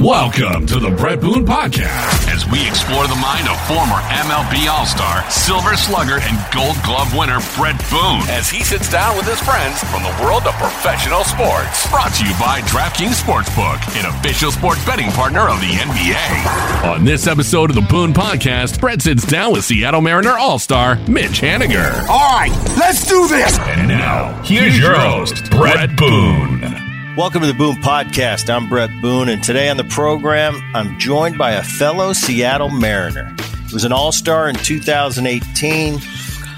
Welcome to the Bret Boone Podcast as we explore the mind of former MLB All Star, Silver Slugger, and Gold Glove winner Bret Boone as he sits down with his friends from the world of professional sports. Brought to you by DraftKings Sportsbook, an official sports betting partner of the NBA. On this episode of the Boone Podcast, Bret sits down with Seattle Mariner All Star Mitch Haniger. All right, let's do this. And now, here's your host, Bret Boone. Welcome to the Boone Podcast. I'm Bret Boone, and today on the program, I'm joined by a fellow Seattle Mariner. He was an All Star in 2018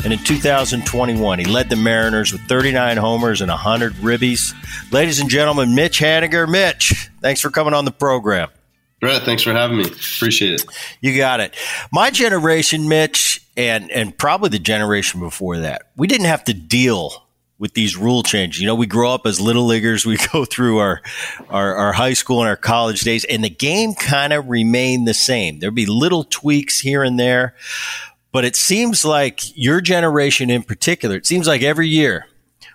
and in 2021. He led the Mariners with 39 homers and 100 ribbies. Ladies and gentlemen, Mitch Haniger. Mitch, thanks for coming on the program. Bret, thanks for having me. Appreciate it. You got it. My generation, Mitch, and and probably the generation before that, we didn't have to deal with these rule changes. You know, we grow up as little leaguers, we go through our, our, our high school and our college days, and the game kind of remained the same. There'd be little tweaks here and there, but it seems like your generation in particular, it seems like every year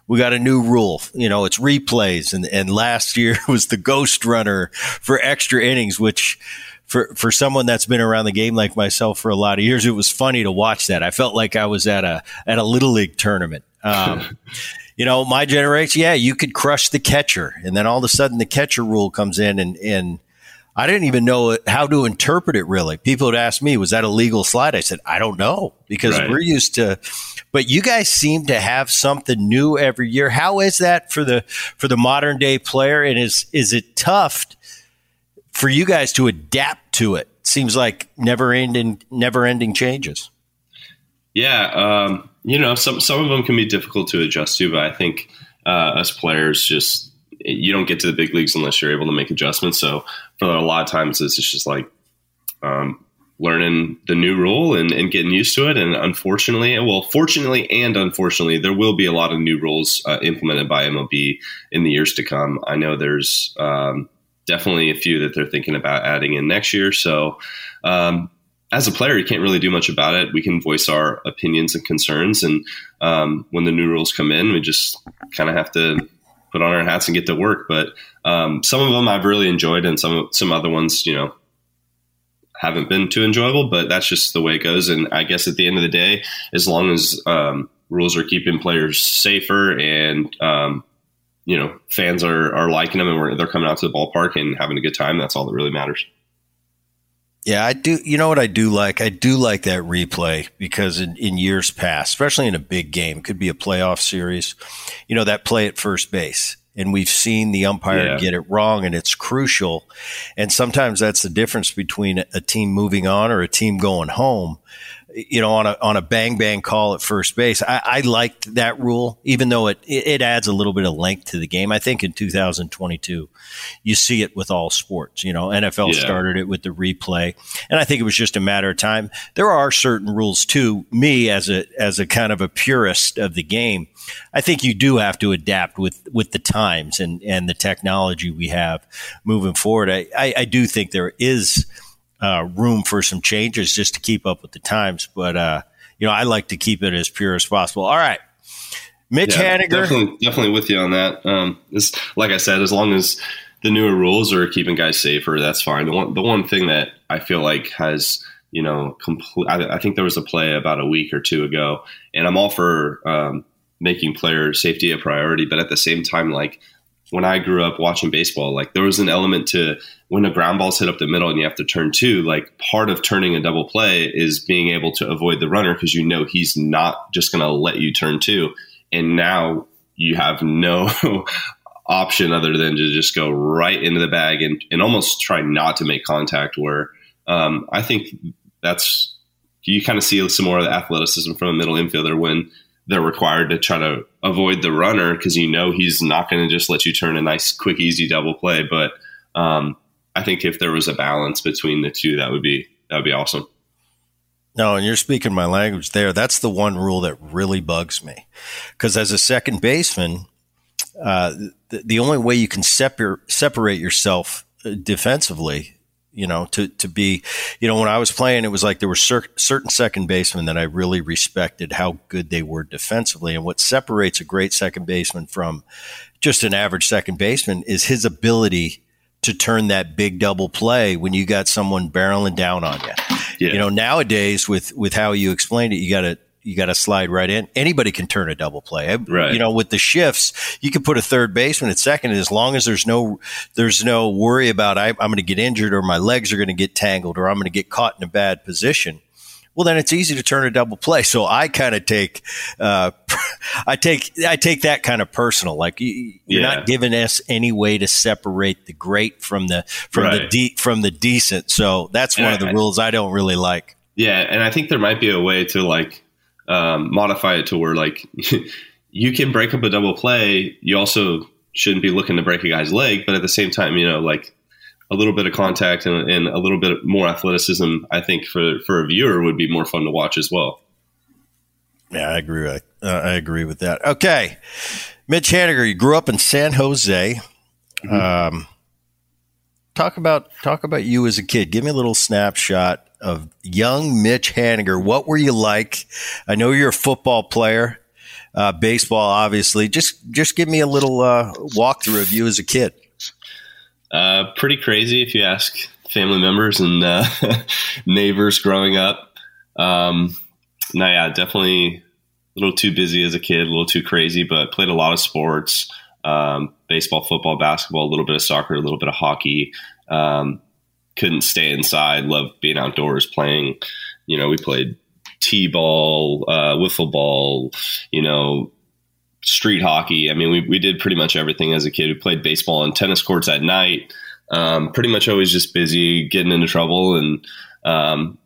we got a new rule. You know, it's replays, and, and last year was the ghost runner for extra innings, which for for someone that's been around the game like myself for a lot of years, it was funny to watch that. I felt like I was at a at a little league tournament. Um, you know, my generation, yeah, you could crush the catcher, and then all of a sudden the catcher rule comes in, and and I didn't even know how to interpret it. Really, people would ask me, "Was that a legal slide?" I said, "I don't know," because right. we're used to. But you guys seem to have something new every year. How is that for the for the modern day player? And is is it tough for you guys to adapt to it? Seems like never ending never ending changes. Yeah, um, you know, some some of them can be difficult to adjust to, but I think uh, us players just you don't get to the big leagues unless you're able to make adjustments. So for a lot of times, it's just like um, learning the new rule and, and, getting used to it. And unfortunately, well, fortunately and unfortunately, there will be a lot of new rules uh, implemented by MLB in the years to come. I know there's um, definitely a few that they're thinking about adding in next year. So um, as a player, you can't really do much about it. We can voice our opinions and concerns, and um, when the new rules come in, we just kind of have to put on our hats and get to work. But um, some of them I've really enjoyed, and some some other ones, you know, haven't been too enjoyable. But that's just the way it goes. And I guess at the end of the day, as long as um, rules are keeping players safer and um, you know fans are are liking them and they're coming out to the ballpark and having a good time, that's all that really matters. Yeah, I do. You know what I do like? I do like that replay because in, in years past, especially in a big game, could be a playoff series, you know, that play at first base. And we've seen the umpire yeah. get it wrong, and it's crucial. And sometimes that's the difference between a team moving on or a team going home you know, on a on a bang bang call at first base. I, I liked that rule, even though it it adds a little bit of length to the game. I think in 2022, you see it with all sports. You know, NFL yeah. started it with the replay, and I think it was just a matter of time. There are certain rules too. Me as a as a kind of a purist of the game, I think you do have to adapt with with the times and and the technology we have moving forward. I, I, I do think there is uh, room for some changes just to keep up with the times. But uh, you know, I like to keep it as pure as possible. All right, Mitch yeah, Haniger, definitely, definitely with you on that. Um, this, like I said, as long as the newer rules are keeping guys safer, that's fine. The one, the one thing that I feel like has you know, complete. I, I, think there was a play about a week or two ago, and I'm all for um, making player safety a priority, but at the same time, like when I grew up watching baseball, like there was an element to when a ground ball's hit up the middle and you have to turn two, like part of turning a double play is being able to avoid the runner because you know he's not just going to let you turn two. And now you have no option other than to just go right into the bag and, and almost try not to make contact. Where um, I think that's you kind of see some more of the athleticism from a middle infielder when they're required to try to avoid the runner because you know he's not going to just let you turn a nice, quick, easy double play. But um, I think if there was a balance between the two, that would be that would be awesome. No, and you're speaking my language there. That's the one rule that really bugs me because as a second baseman, uh, the, the only way you can separ- separate yourself uh, defensively you know, to, to be, you know, when I was playing, it was like there were cer- certain second basemen that I really respected how good they were defensively. And what separates a great second baseman from just an average second baseman is his ability to turn that big double play when you got someone barreling down on you. Yeah. You know, nowadays with with how you explained it, you got to you got to slide right in. Anybody can turn a double play. Right. You know, with the shifts, you can put a third baseman at second, as long as there's no there's no worry about I, am going to get injured or my legs are going to get tangled or I'm going to get caught in a bad position. Well, then it's easy to turn a double play. So I kind of take, uh, I take, I take that kind of personal. Like you, are yeah. not giving us any way to separate the great from the from right. the de- from the decent. So that's one of the rules I don't really like. Yeah, and I think there might be a way to like um, modify it to where like you can break up a double play. You also shouldn't be looking to break a guy's leg, but at the same time, you know, like a little bit of contact and, and a little bit more athleticism, I think for for a viewer would be more fun to watch as well. Yeah, I agree. With, uh, I agree with that. Okay, Mitch Haniger, you grew up in San Jose. Mm-hmm. Um, talk about talk about you as a kid. Give me a little snapshot of young Mitch Haniger. What were you like? I know you're a football player, uh, baseball, obviously. Just just give me a little uh, walkthrough of you as a kid. Uh, pretty crazy, if you ask family members and uh, neighbors growing up. Um, no, yeah, definitely a little too busy as a kid, a little too crazy, but played a lot of sports. Um, baseball, football, basketball, a little bit of soccer, a little bit of hockey. Um, couldn't stay inside. Loved being outdoors, playing. You know, we played t-ball, uh, wiffle ball. You know, street hockey. I mean, we we did pretty much everything as a kid. We played baseball on tennis courts at night. Um, pretty much always just busy, getting into trouble, and um,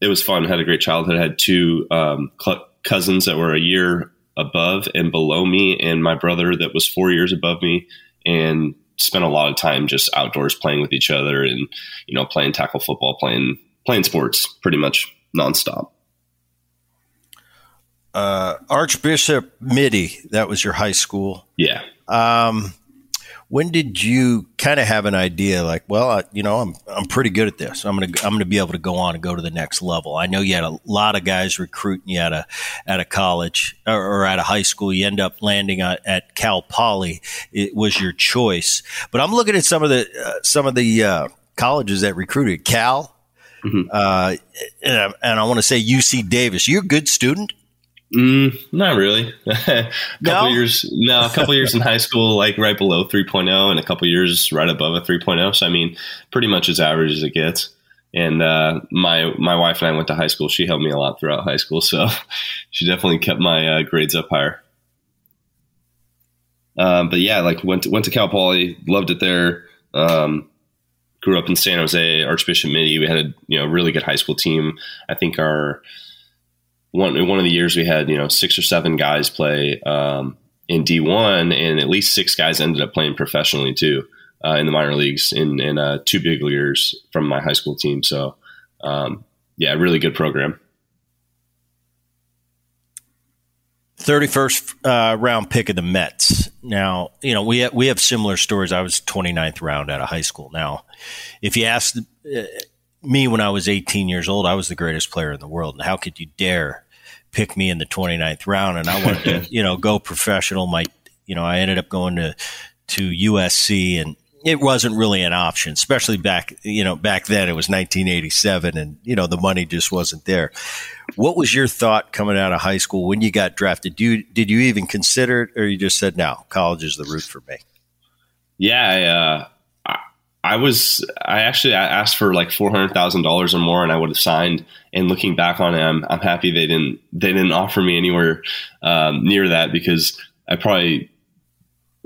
it was fun. Had a great childhood. I had two um, cl- cousins that were a year above and below me, and my brother that was four years above me, and spent a lot of time just outdoors playing with each other and you know playing tackle football, playing playing sports pretty much nonstop. Uh, Archbishop Mitty, that was your high school. Yeah. Um, when did you kind of have an idea like well I, you know i'm i'm pretty good at this i'm going to i'm going to be able to go on and go to the next level i know you had a lot of guys recruiting you at a at a college or, or at a high school you end up landing at, at, cal poly it was your choice but i'm looking at some of the uh, some of the uh, colleges that recruited cal mm-hmm. uh, and, and I want to say UC Davis. You're a good student. Mm, not really. a couple no? years, no, a couple years in high school, like right below 3.0, and a couple years right above a 3.0. So I mean, pretty much as average as it gets. And uh, my my wife and I went to high school. She helped me a lot throughout high school, so she definitely kept my uh, grades up higher. Um, but yeah, like went to, went to Cal Poly, loved it there. Um, grew up in San Jose, Archbishop Mitty. We had a you know really good high school team. I think our one one of the years we had you know six or seven guys play um, in D one, and at least six guys ended up playing professionally too uh, in the minor leagues in in uh, two big leaguers from my high school team. So um, yeah, really good program. 31st uh, round pick of the Mets. Now, you know, we we have similar stories. I was 29th round out of high school. Now, if you ask uh, me when I was 18 years old, I was the greatest player in the world. And how could you dare pick me in the 29th round? And I wanted to, you know, go professional. My, you know, I ended up going to, to USC and it wasn't really an option, especially back, you know, back then it was 1987 and, you know, the money just wasn't there. What was your thought coming out of high school when you got drafted? Do you, did you even consider it or you just said, no, college is the route for me? Yeah. I, uh, I was I actually asked for like four hundred thousand dollars or more, and I would have signed. And looking back on it, I'm, I'm happy they didn't they didn't offer me anywhere um, near that because I probably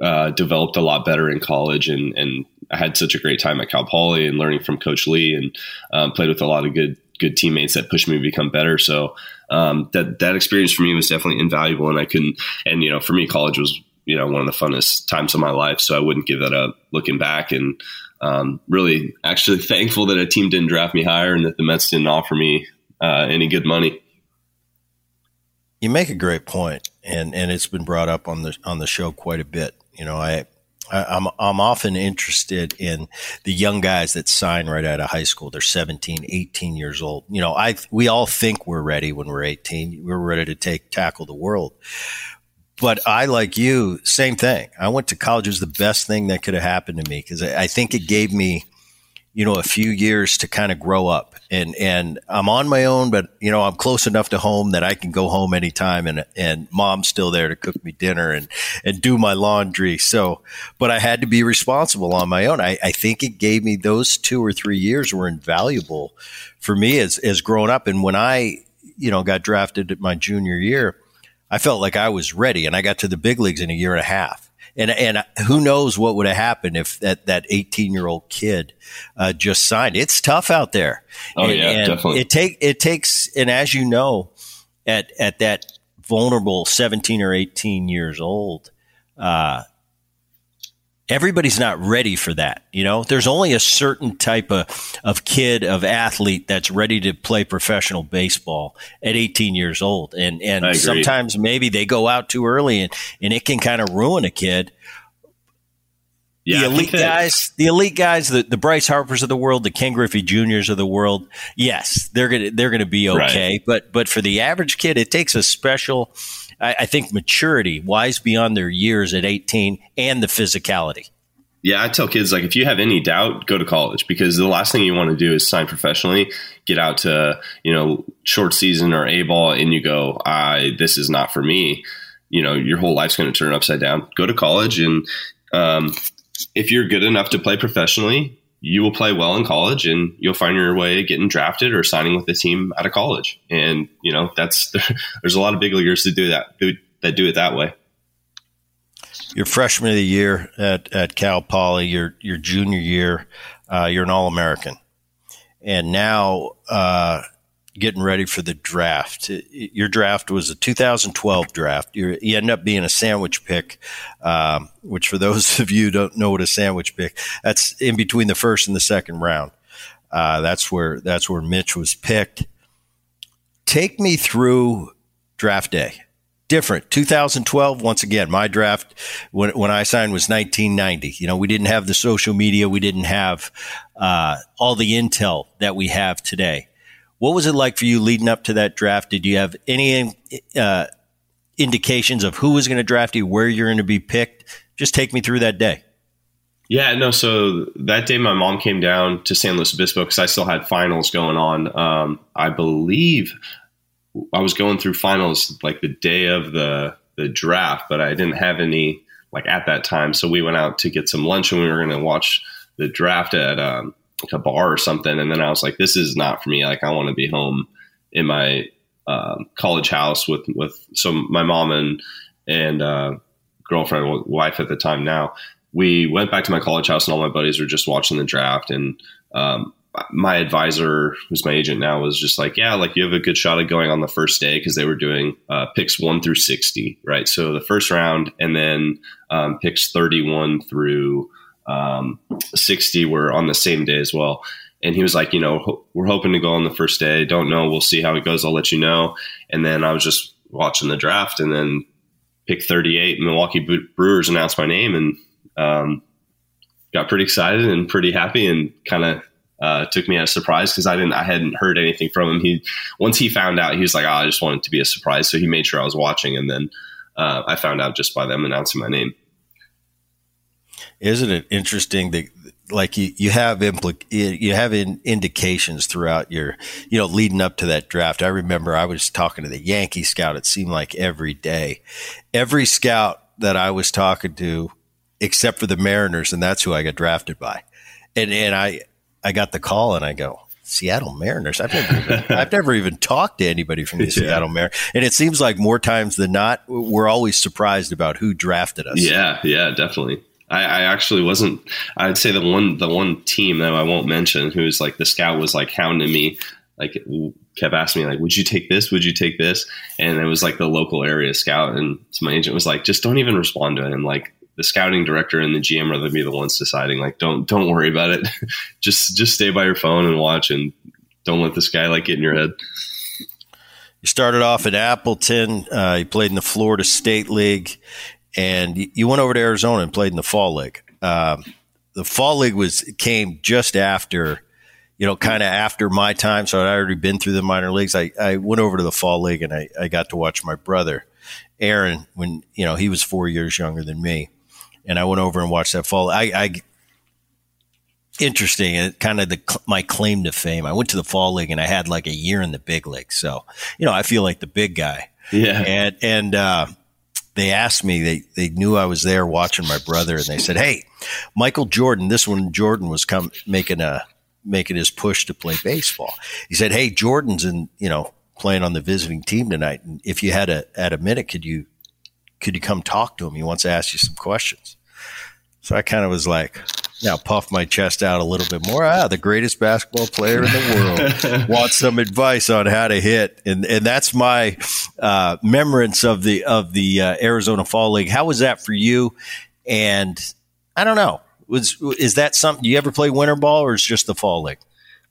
uh, developed a lot better in college, and and I had such a great time at Cal Poly and learning from Coach Lee, and um, played with a lot of good good teammates that pushed me to become better. So um, that that experience for me was definitely invaluable, and I couldn't. And you know, for me, college was you know one of the funnest times of my life, so I wouldn't give that up. Looking back, and um, really actually thankful that a team didn't draft me higher and that the Mets didn't offer me uh, any good money. You make a great point, and and it's been brought up on the on the show quite a bit. You know, I. I I'm I'm often interested in the young guys that sign right out of high school. They're 17, 18 years old. You know, I we all think we're ready when we're 18. We're ready to take tackle the world but I, like you, same thing. I went to college. It was the best thing that could have happened to me because I, I think it gave me, you know, a few years to kind of grow up. And and I'm on my own, but you know, I'm close enough to home that I can go home anytime, and and mom's still there to cook me dinner and and do my laundry. So, but I had to be responsible on my own. I, I think it gave me those two or three years were invaluable for me as as growing up. And when I you know got drafted at my junior year I felt like I was ready, and I got to the big leagues in a year and a half. And and who knows what would have happened if that that 18 year old kid uh, just signed? It's tough out there. Oh and, yeah, and definitely. It take it takes, and as you know, at at that vulnerable 17 or 18 years old, uh, everybody's not ready for that. You know, there's only a certain type of, of kid, of athlete that's ready to play professional baseball at 18 years old. And, and sometimes maybe they go out too early and, and it can kind of ruin a kid. Yeah, the elite guys, the elite guys, the, the Bryce Harpers of the world, the Ken Griffey Juniors of the world, yes, they're gonna they're gonna be okay. Right. But but for the average kid, it takes a special I, I think maturity, wise beyond their years at 18, and the physicality. Yeah, I tell kids like if you have any doubt, go to college because the last thing you want to do is sign professionally, get out to you know short season or a ball, and you go, "I this is not for me." You know, your whole life's going to turn upside down. Go to college, and um, if you're good enough to play professionally, you will play well in college and you'll find your way getting drafted or signing with the team out of college. And, you know, that's, there's a lot of big leaguers that do that, that do it that way. Your freshman of the year at, at Cal Poly, your, your junior year, uh, you're an All American. And now, uh, getting ready for the draft. Your draft was a 2012 draft. You're, you end up being a sandwich pick, um, which for those of you don't know what a sandwich pick, that's in between the first and the second round. Uh, that's where that's where Mitch was picked. Take me through draft day. Different. 2012, once again, my draft when, when I signed was 1990. You know, we didn't have the social media. We didn't have uh, all the intel that we have today. What was it like for you leading up to that draft? Did you have any uh, indications of who was going to draft you, where you're going to be picked? Just take me through that day. Yeah, no. So that day, my mom came down to San Luis Obispo because I still had finals going on. Um, I believe I was going through finals like the day of the the draft, but I didn't have any like at that time. So we went out to get some lunch and we were going to watch the draft at um, a bar or something. And then I was like, this is not for me. Like I want to be home in my um, college house with, with, so my mom and, and, uh, girlfriend, wife at the time now, we went back to my college house and all my buddies were just watching the draft. And, um, my advisor, who's my agent now, was just like, yeah, like you have a good shot of going on the first day because they were doing uh, picks one through 60, right? So the first round and then um, picks 31 through um, 60 were on the same day as well. And he was like, you know, ho- we're hoping to go on the first day. Don't know. We'll see how it goes. I'll let you know. And then I was just watching the draft and then pick 38 Milwaukee Brewers announced my name and um, got pretty excited and pretty happy and kind of uh, took me as a surprise because I didn't, I hadn't heard anything from him. He once he found out, he was like, oh, I just wanted to be a surprise, so he made sure I was watching, and then uh, I found out just by them announcing my name. Isn't it interesting that like you, you have implic- you have in indications throughout your you know leading up to that draft. I remember I was talking to the Yankee scout. It seemed like every day, every scout that I was talking to, except for the Mariners, and that's who I got drafted by. And and I I got the call and I go, Seattle Mariners. I've never even, I've never even talked to anybody from the yeah. Seattle Mariners, and it seems like more times than not, we're always surprised about who drafted us. Yeah, yeah, definitely. I, I, actually wasn't. I'd say the one the one team that I won't mention, who's like the scout was like hounding me, like kept asking me like, "Would you take this? Would you take this?" And it was like the local area scout, and my agent was like, "Just don't even respond to it." And like the scouting director and the GM are going to be the ones deciding. Like, don't don't worry about it. just just stay by your phone and watch, and don't let this guy like get in your head. You started off at Appleton. Uh, you played in the Florida State League, and you went over to Arizona and played in the fall league. Um, the fall league was came just after, you know, kind of after my time. So I'd already been through the minor leagues. I, I went over to the fall league and I, I got to watch my brother. Aaron when you know he was four years younger than me, and I went over and watched that fall. I, I interesting and kind of the my claim to fame. I went to the fall league and I had like a year in the big league, so you know I feel like the big guy. Yeah, and and uh, they asked me they they knew I was there watching my brother, and they said, "Hey, Michael Jordan." This one, Jordan was come making a making his push to play baseball. He said, "Hey, Jordan's in you know playing on the visiting team tonight, and if you had a at a minute, could you could you come talk to him? He wants to ask you some questions." So I kind of was like, now puff my chest out a little bit more. Ah, the greatest basketball player in the world wants some advice on how to hit, and and that's my uh, remembrance of the of the uh, Arizona Fall League. How was that for you? And I don't know, was is that something you ever play winter ball or is just the Fall League?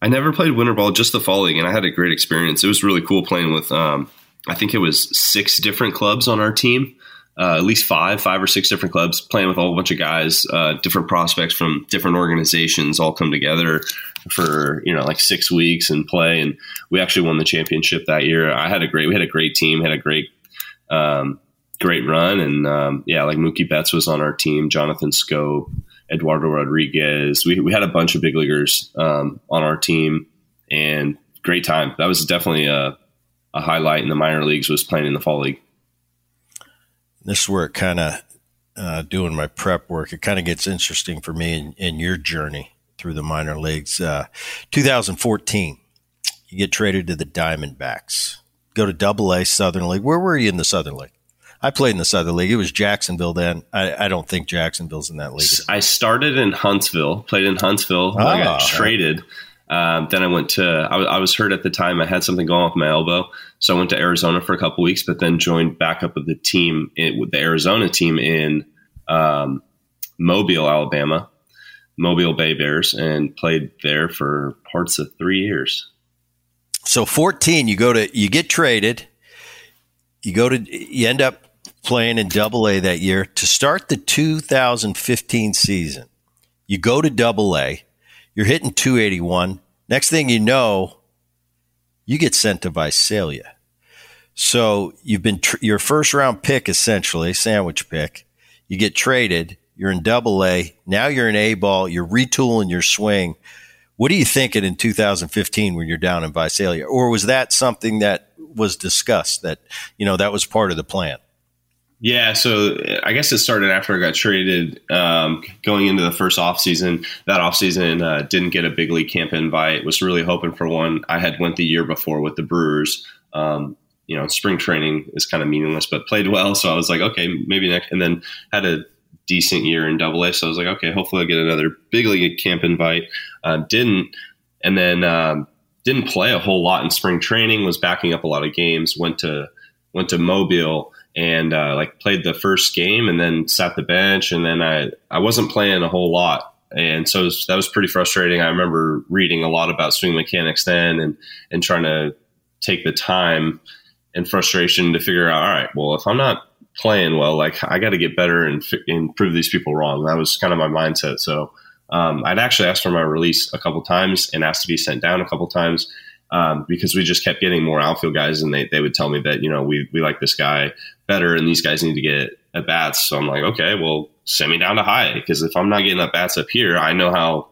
I never played winter ball, just the Fall League, and I had a great experience. It was really cool playing with. Um, I think it was six different clubs on our team uh, at least five, five or six different clubs, playing with a whole bunch of guys, uh, different prospects from different organizations, all come together for you know like six weeks and play. And we actually won the championship that year. I had a great, we had a great team, had a great, um, great run, and um, yeah, like Mookie Betts was on our team, Jonathan Schoop, Eduardo Rodriguez. We we had a bunch of big leaguers um, on our team, and great time. That was definitely a, a highlight in the minor leagues was playing in the fall league this is where it kind of uh, doing my prep work. It kind of gets interesting for me in, in, your journey through the minor leagues. Uh, 2014, you get traded to the Diamondbacks. Go to Double A Southern League. Where were you in the Southern League? I played in the Southern League. It was Jacksonville then. I, I don't think Jacksonville's in that league. I started in Huntsville. Played in Huntsville. Ah, I got traded. Um, then I went to. I, was hurt at the time. I had something going with my elbow. So I went to Arizona for a couple weeks, but then joined back up with the team with the Arizona team in um, Mobile, Alabama, Mobile Bay Bears, and played there for parts of three years. So 14, you go to you get traded, you go to you end up playing in Double A that year to start the 2015 season. You go to Double A, you're hitting 281. Next thing you know, you get sent to Visalia. So you've been tr- your first round pick essentially, sandwich pick. You get traded. You're in Double A. Now you're in A ball. You're retooling your swing. What are you thinking in 2015 when you're down in Visalia, or was that something that was discussed that you know that was part of the plan? Yeah, so I guess it started after I got traded. Um, going into the first offseason, that offseason uh, didn't get a big league camp invite. Was really hoping for one. I had went the year before with the Brewers. Um, you know, spring training is kind of meaningless, but played well. So I was like, okay, maybe next. And then had a decent year in Double A. So I was like, okay, hopefully I'll get another big league camp invite. Uh, didn't, and then um, didn't play a whole lot in spring training. Was backing up a lot of games. Went to went to Mobile and uh, like played the first game and then sat the bench and then I I wasn't playing a whole lot and so was, that was pretty frustrating. I remember reading a lot about swing mechanics then and and trying to take the time and frustration to figure out all right well if I'm not playing well like I got to get better and, and prove these people wrong. That was kind of my mindset. So um, I'd actually asked for my release a couple times and asked to be sent down a couple times um, because we just kept getting more outfield guys, and they, they would tell me that you know we we like this guy better, and these guys need to get at bats. So I'm like, okay, well, send me down to high because if I'm not getting at bats up here, I know how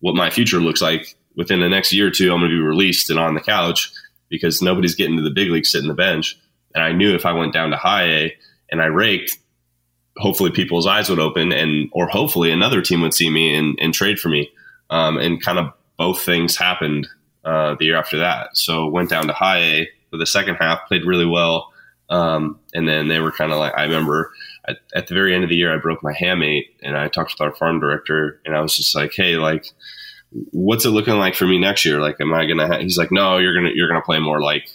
what my future looks like within the next year or two. I'm going to be released and on the couch because nobody's getting to the big league sitting the bench. And I knew if I went down to high A and I raked, hopefully people's eyes would open and or hopefully another team would see me and, and trade for me. Um, and kind of both things happened uh, the year after that. So went down to high A for the second half, played really well. Um, and then they were kind of like, I remember at, at, the very end of the year, I broke my hamate and I talked with our farm director and I was just like, Hey, like, what's it looking like for me next year? Like, am I going to, he's like, no, you're going to, you're going to play more. Like,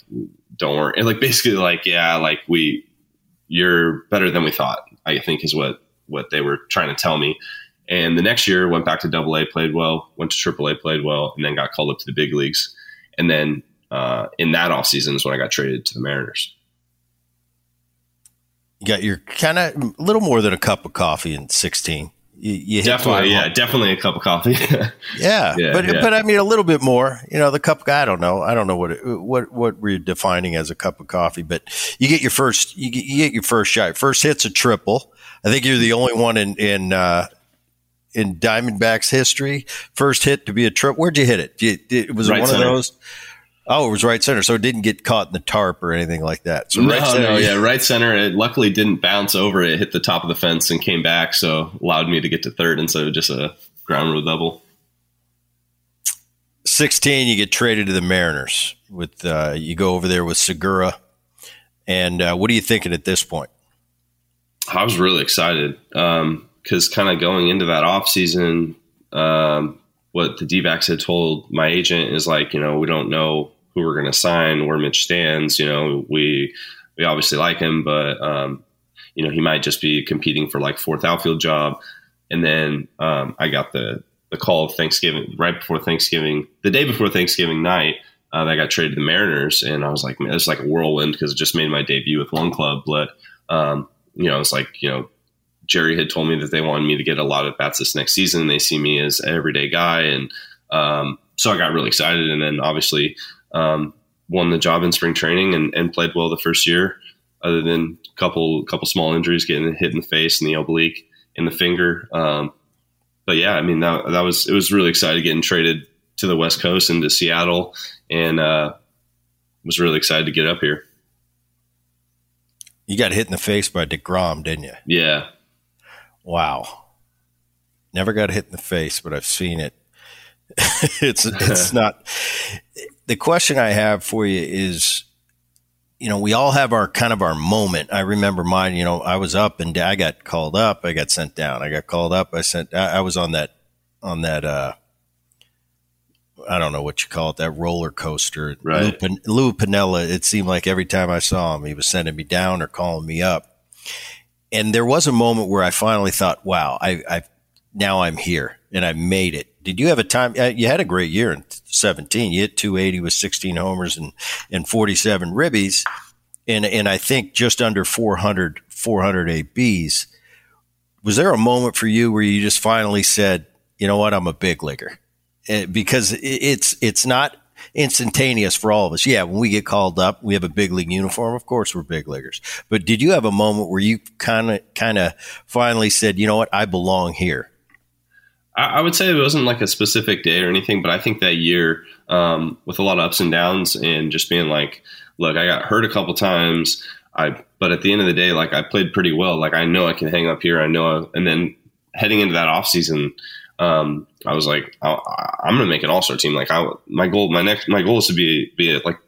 don't worry. And like, basically like, yeah, like we, you're better than we thought, I think is what, what they were trying to tell me. And the next year went back to double A, played well, went to triple A, played well, and then got called up to the big leagues. And then uh, in that offseason is when I got traded to the Mariners. You got your kind of a little more than a cup of coffee in 16. You, you definitely, yeah, definitely a cup of coffee. yeah, yeah, but yeah. but I mean a little bit more. You know, the cup. I don't know. I don't know what it, what what we're defining as a cup of coffee, but you get your first you get, you get your first shot. First hit's a triple. I think you're the only one in in uh, in Diamondbacks history. First hit to be a trip. Where'd you hit it? You, it was right one center. of those. Oh, it was right center, so it didn't get caught in the tarp or anything like that. So no, right center, no, yeah, right center. It luckily didn't bounce over. It hit the top of the fence and came back, so allowed me to get to third instead of just a ground rule double. Sixteen, you get traded to the Mariners. With uh, you go over there with Segura, and uh, what are you thinking at this point? I was really excited because kind of going into that off season, um, what the D had told my agent is like, you know, we don't know who we're going to sign, where Mitch stands. You know, we we obviously like him, but um, you know he might just be competing for like fourth outfield job. And then um, I got the the call of Thanksgiving right before Thanksgiving, the day before Thanksgiving night. Uh, I got traded to the Mariners, and I was like, man, it's like a whirlwind because it just made my debut with one club. But um, you know, it's like you know, Jerry had told me that they wanted me to get a lot of bats this next season. They see me as an everyday guy, and um, so I got really excited. And then obviously um, won the job in spring training and, and, played well the first year, other than a couple couple small injuries, getting hit in the face and the oblique in the finger. Um, but yeah, I mean that that was it was really excited getting traded to the West Coast and to Seattle, and uh, was really excited to get up here. You got hit in the face by deGrom, didn't you? Yeah. Wow. Never got hit in the face, but I've seen it. it's it's not the question I have for you is, you know, we all have our kind of our moment. I remember mine. You know, I was up and I got called up. I got sent down. I got called up. I sent. I, I was on that on that. uh I don't know what you call it, that roller coaster. Right. Lou, Lou Piniella, it seemed like every time I saw him, he was sending me down or calling me up. And there was a moment where I finally thought, wow, I, I now I'm here and I made it. Did you have a time? Uh, you had a great year in 17. You hit 280 with 16 homers and, and 47 ribbies. And, and I think just under 400, 400 ABs. Was there a moment for you where you just finally said, you know what, I'm a big leaguer? Uh, because it's, it's not instantaneous for all of us. Yeah, when we get called up, we have a big league uniform. Of course, we're big leaguers. But did you have a moment where you kind of, kind of finally said, you know what, I belong here? I, would say it wasn't like a specific day or anything, but I think that year, um, with a lot of ups and downs, and just being like, look, I got hurt a couple times. I, but at the end of the day, like I played pretty well. Like I know I can hang up here. I know, I, and then heading into that off season, um, I was like, I, am going to make an all star team. Like I, my goal, my next, my goal is to be be a, like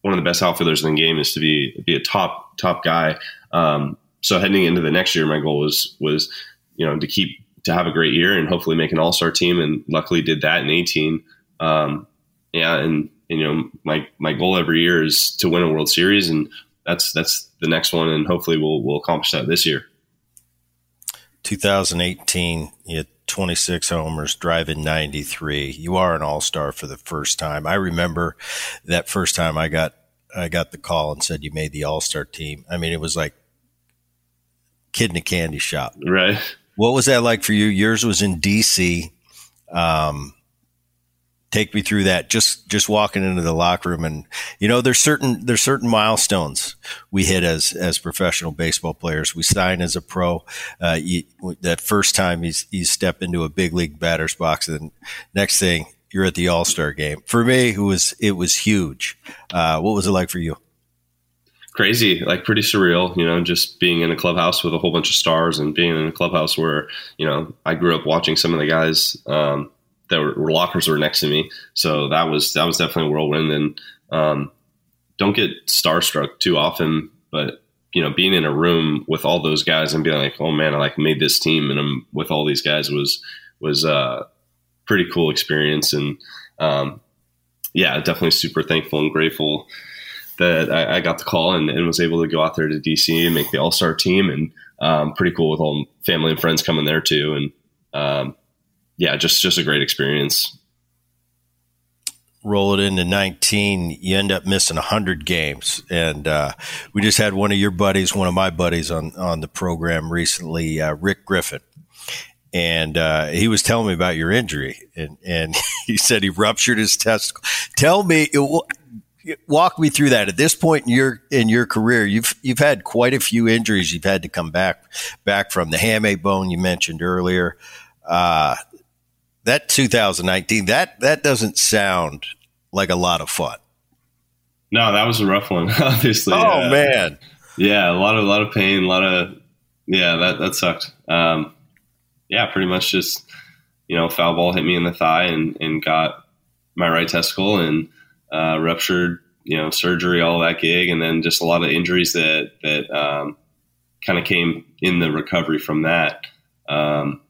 one of the best outfielders in the game is to be be a top top guy. Um, so heading into the next year, my goal was was you know to keep to have a great year and hopefully make an all star team. And luckily did that in 18. Um, yeah, and, and, you know my my goal every year is to win a World Series, and that's that's the next one, and hopefully we'll we'll accomplish that this year. 2018, you 26 homers, driving 93. You are an all star for the first time. I remember that first time I got I got the call and said you made the all star team. I mean, it was like kid in a candy shop, right? What was that like for you? Yours was in DC. Um, take me through that. Just just walking into the locker room, and you know, there's certain there's certain milestones we hit as as professional baseball players. We sign as a pro. Uh, you, that first time you you step into a big league batter's box, and next thing you're at the All Star game. For me, it was it was huge. Uh, what was it like for you? crazy, like pretty surreal, you know, just being in a clubhouse with a whole bunch of stars and being in a clubhouse where, you know, I grew up watching some of the guys um, that were, lockers were next to me. So that was, that was definitely a whirlwind and um, don't get starstruck too often, but you know, being in a room with all those guys and being like, oh man, I like made this team and I'm with all these guys was, was a uh, pretty cool experience. And um, yeah, definitely super thankful and grateful that I, I got the call and, and, was able to go out there to DC and make the All Star team, and um, pretty cool with all family and friends coming there too, and um, yeah, just just a great experience. Roll it into 19, you end up missing 100 games. And uh, we just had one of your buddies, one of my buddies on, on the program recently, uh, Rick Griffin. and uh, he was telling me about your injury, and and he said he ruptured his testicle. Tell me, walk me through that. At this point in your in your career, you've you've had quite a few injuries. You've had to come back back from the hamate bone you mentioned earlier. Uh, that 2019 that that doesn't sound like a lot of fun. No, that was a rough one. Obviously. Oh man. Yeah, a lot of a lot of pain, a lot of yeah, that that sucked. Um, yeah, pretty much just you know, foul ball hit me in the thigh and and got my right testicle and uh, ruptured. You know, surgery, all that gig, and then just a lot of injuries that that um, kind of came in the recovery from that. Um,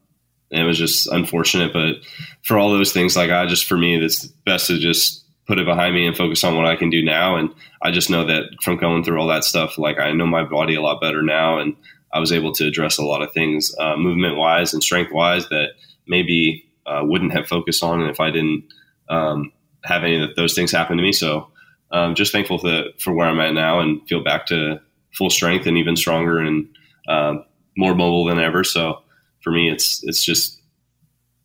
it was just unfortunate, but for all those things, like I just for me, it's best to just put it behind me and focus on what I can do now. And I just know that from going through all that stuff, like I know my body a lot better now, and I was able to address a lot of things uh, movement wise and strength wise that maybe uh, wouldn't have focused on if I didn't um, have any of those things happen to me. So um, just thankful for, for where I'm at now and feel back to full strength and even stronger and uh, more mobile than ever. So for me, it's it's just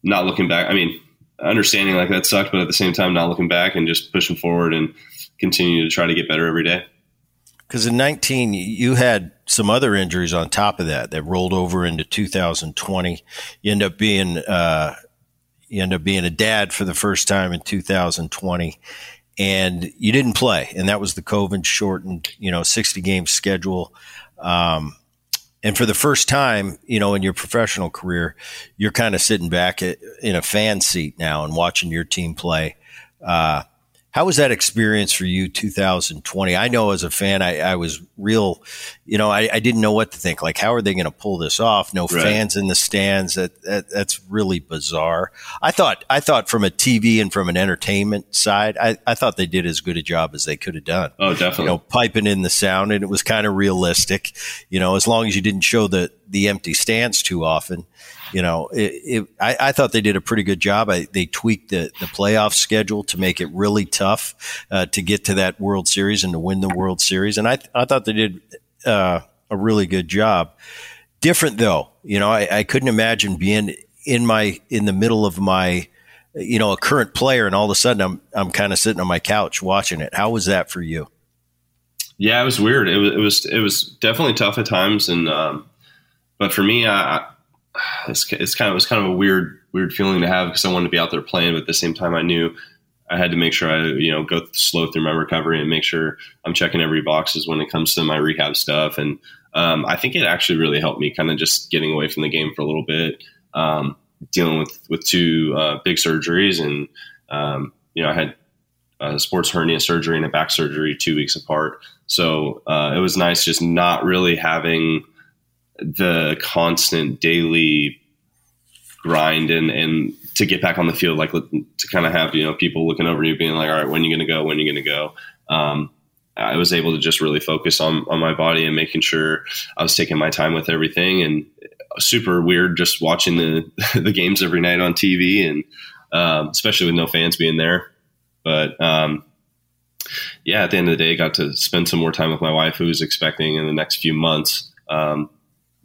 not looking back. I mean, understanding like that sucked, but at the same time, not looking back and just pushing forward and continue to try to get better every day. Because in 19, you had some other injuries on top of that that rolled over into 2020. You end up being uh, you end up being a dad for the first time in 2020, and you didn't play, and that was the COVID shortened, you know, 60 game schedule. Um, and for the first time, you know, in your professional career, you're kind of sitting back in a fan seat now and watching your team play. Uh, how was that experience for you, 2020? I know as a fan, I, I was real, you know, I, I, didn't know what to think. Like, how are they going to pull this off? No right. fans in the stands. That, that, that's really bizarre. I thought, I thought from a TV and from an entertainment side, I, I thought they did as good a job as they could have done. Oh, definitely. You know, piping in the sound, and it was kind of realistic. You know, as long as you didn't show the the empty stands too often you know, it, it, I, I, thought they did a pretty good job. I, they tweaked the, the playoff schedule to make it really tough uh, to get to that World Series and to win the World Series. And I, I thought they did uh, a really good job. Different though, you know, I, I couldn't imagine being in my in the middle of my you know a current player and all of a sudden I'm I'm kind of sitting on my couch watching it. How was that for you? Yeah, it was weird. It was it was it was definitely tough at times, and um, but for me, I it's, it's kind of it was kind of a weird weird feeling to have because I wanted to be out there playing, but at the same time I knew I had to make sure I you know go slow through my recovery and make sure I'm checking every boxes when it comes to my rehab stuff. And um, I think it actually really helped me kind of just getting away from the game for a little bit, um, dealing with with two uh, big surgeries, and um, you know I had a sports hernia surgery and a back surgery two weeks apart. So uh, it was nice just not really having the constant daily grind and and to get back on the field, like to kind of have you know people looking over you, being like, all right, when are you going to go? When are you going to go? Um, I was able to just really focus on on my body and making sure I was taking my time with everything. And super weird just watching the the games every night on TV, and um, especially with no fans being there. But um, yeah, at the end of the day, I got to spend some more time with my wife, who was expecting in the next few months. Um,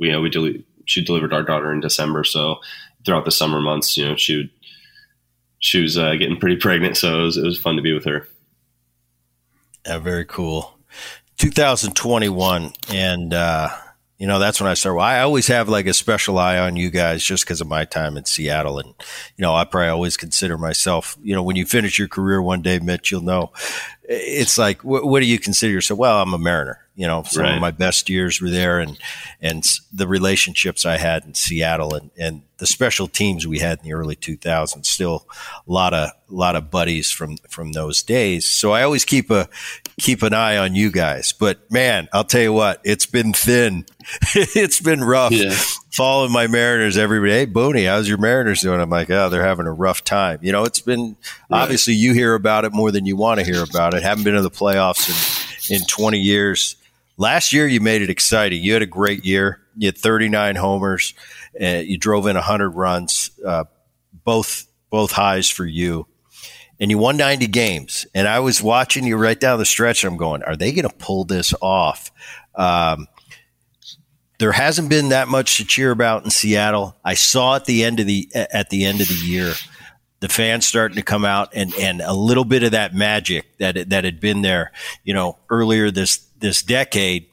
you know, we del- she delivered our daughter in December, so throughout the summer months, you know, she would, she was uh, getting pretty pregnant, so it was, it was fun to be with her. Yeah, very cool. 2021, and uh, you know that's when I started. Well, I always have like a special eye on you guys just because of my time in Seattle, and you know I probably always consider myself. You know, when you finish your career one day, Mitch, you'll know. It's like, what, what do you consider yourself? Well, I'm a Mariner. You know, some right. of my best years were there, and and the relationships I had in Seattle, and and the special teams we had in the early 2000s. Still, a lot of a lot of buddies from from those days. So I always keep a keep an eye on you guys. But man, I'll tell you what, it's been thin. it's been rough. Yeah. Following my Mariners every day. Hey, Booney, how's your Mariners doing? I'm like, oh, they're having a rough time. You know, it's been right. obviously you hear about it more than you want to hear about it. Haven't been in the playoffs in in 20 years. Last year, you made it exciting. You had a great year. You had 39 homers. Uh, you drove in 100 runs, uh, both both highs for you. And you won 90 games. And I was watching you right down the stretch. And I'm going, are they going to pull this off? Um, there hasn't been that much to cheer about in Seattle. I saw at the end of the at the end of the year the fans starting to come out and and a little bit of that magic that that had been there, you know, earlier this this decade.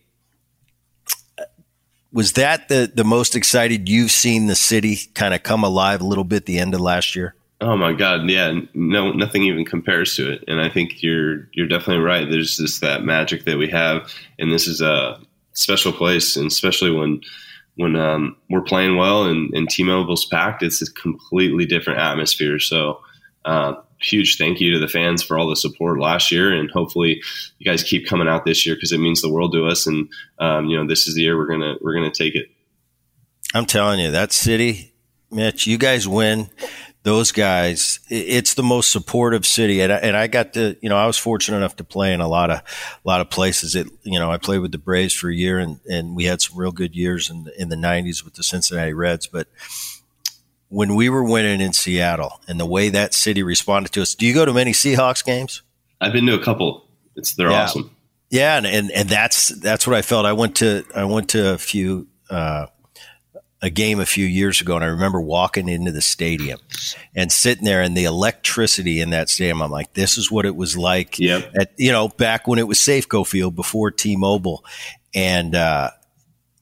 Was that the the most excited you've seen the city kind of come alive a little bit the end of last year? Oh my God, yeah, no, nothing even compares to it. And I think you're you're definitely right. There's just that magic that we have, and this is a special place, and especially when when um, we're playing well and, and T-Mobile's packed, it's a completely different atmosphere. So, uh, huge thank you to the fans for all the support last year, and hopefully you guys keep coming out this year because it means the world to us. And um, you know, this is the year we're gonna we're gonna take it. I'm telling you, that city, Mitch, you guys win those guys, it's the most supportive city. And I, and I got to, you know, I was fortunate enough to play in a lot of, a lot of places. It, you know, I played with the Braves for a year and, and we had some real good years in in the nineties with the Cincinnati Reds. But when we were winning in Seattle and the way that city responded to us, do you go to many Seahawks games? I've been to a couple. It's, they're yeah. awesome. Yeah. And, and, and that's, that's what I felt. I went to, I went to a few, uh, a game a few years ago, and I remember walking into the stadium and sitting there, and the electricity in that stadium. I'm like, this is what it was like. Yep. At you know back when it was Safeco Field before T-Mobile, and uh,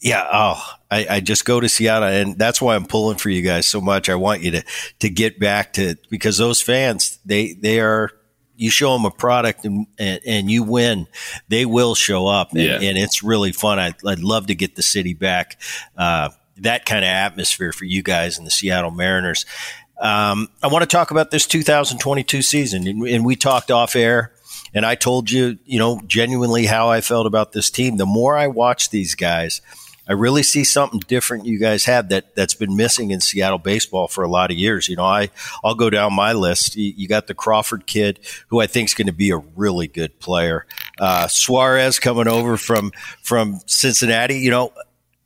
yeah, oh, I, I, just go to Seattle, and that's why I'm pulling for you guys so much. I want you to to get back to because those fans they they are you show them a product and, and, and, you win, they will show up. And, yeah. and it's really fun. I'd, I'd, love to get the city back. Uh, that kind of atmosphere for you guys and the Seattle Mariners. Um, I want to talk about this 2022 season, and, and we talked off air. And I told you, you know, genuinely how I felt about this team. The more I watch these guys, I really see something different you guys have that that's been missing in Seattle baseball for a lot of years. You know, I I'll go down my list. You, you got the Crawford kid, who I think is going to be a really good player. Uh, Suarez coming over from from Cincinnati. You know,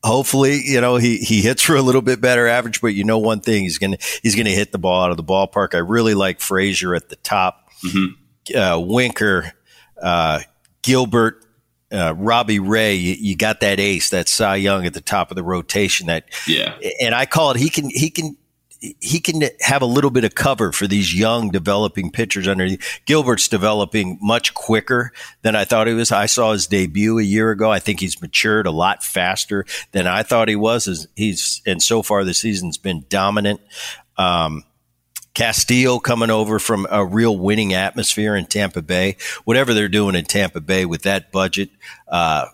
hopefully, you know, he, he hits for a little bit better average, but you know, one thing he's going to, he's going to hit the ball out of the ballpark. I really like Frazier at the top, mm-hmm. uh, Winker, uh, Gilbert, uh, Robbie Ray, you, you, got that ace, that Cy Young at the top of the rotation. That yeah, and I call it. He can he can he can have a little bit of cover for these young developing pitchers underneath. Gilbert's developing much quicker than I thought he was. I saw his debut a year ago. I think he's matured a lot faster than I thought he was. He's and so far the season's been dominant. Um, Castillo coming over from a real winning atmosphere in Tampa Bay. Whatever they're doing in Tampa Bay with that budget, uh,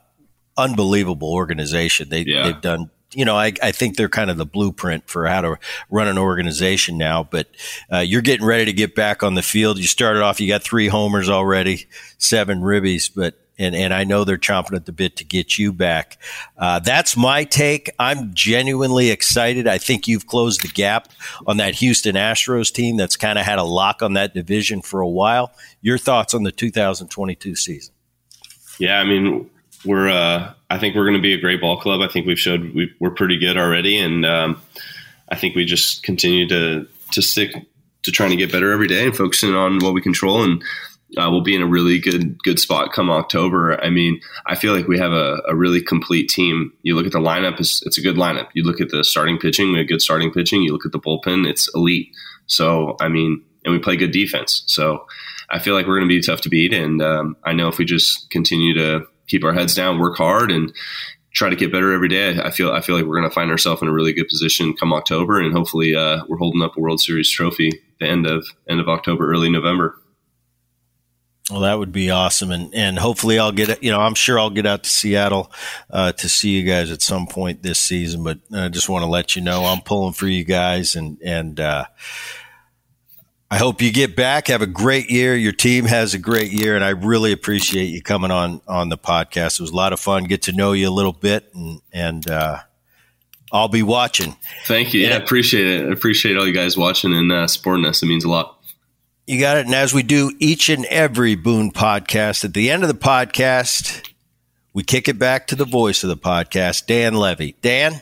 unbelievable organization. They, yeah. They've done you know, I, I think they're kind of the blueprint for how to run an organization now. But uh, you're getting ready to get back on the field. You started off, you got three homers already, seven ribbies, but and and I know they're chomping at the bit to get you back. Uh, that's my take. I'm genuinely excited. I think you've closed the gap on that Houston Astros team that's kind of had a lock on that division for a while. Your thoughts on the 2022 season? Yeah, I mean, we're uh, I think we're going to be a great ball club. I think we've showed we are pretty good already, and um, I think we just continue to to stick to trying to get better every day and focusing on what we control and. Uh, we'll be in a really good good spot come October. I mean, I feel like we have a, a really complete team. You look at the lineup; it's, it's a good lineup. You look at the starting pitching; we have good starting pitching. You look at the bullpen; it's elite. So, I mean, and we play good defense. So, I feel like we're going to be tough to beat. And um, I know if we just continue to keep our heads down, work hard, and try to get better every day. I feel I feel like we're going to find ourselves in a really good position come October, and hopefully uh, we're holding up a World Series trophy the end of end of October, early November. Well, that would be awesome, and and hopefully I'll get you know I'm sure I'll get out to Seattle uh, to see you guys at some point this season. But I just want to let you know I'm pulling for you guys, and and uh, I hope you get back. Have a great year. Your team has a great year, and I really appreciate you coming on on the podcast. It was a lot of fun. Get to know you a little bit, and and uh, I'll be watching. Thank you. Yeah, I appreciate it. I appreciate all you guys watching and uh, supporting us. It means a lot. You got it. And as we do each and every Boone podcast, at the end of the podcast, we kick it back to the voice of the podcast, Dan Levy. Dan.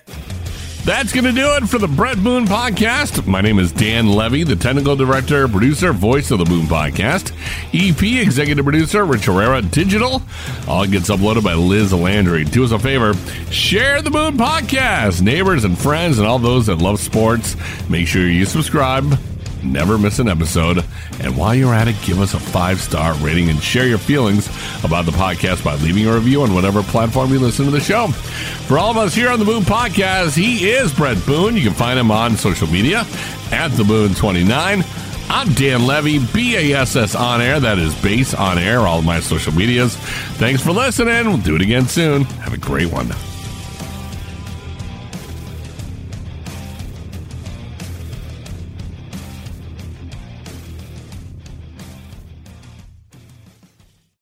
That's going to do it for the Bret Boone podcast. My name is Dan Levy, the technical director, producer, voice of the Boone podcast, EP, executive producer, Rich Herrera, digital. All gets uploaded by Liz Landry. Do us a favor, share the Boone podcast. Neighbors and friends and all those that love sports, make sure you subscribe never miss an episode. And while you're at it, give us a five star rating and share your feelings about the podcast by leaving a review on whatever platform you listen to the show. For all of us here on the Boone Podcast, he is Bret Boone. You can find him on social media at the Boone 29. I'm Dan Levy, BASS on air. That is base on air, all my social medias. Thanks for listening. We'll do it again soon. Have a great one.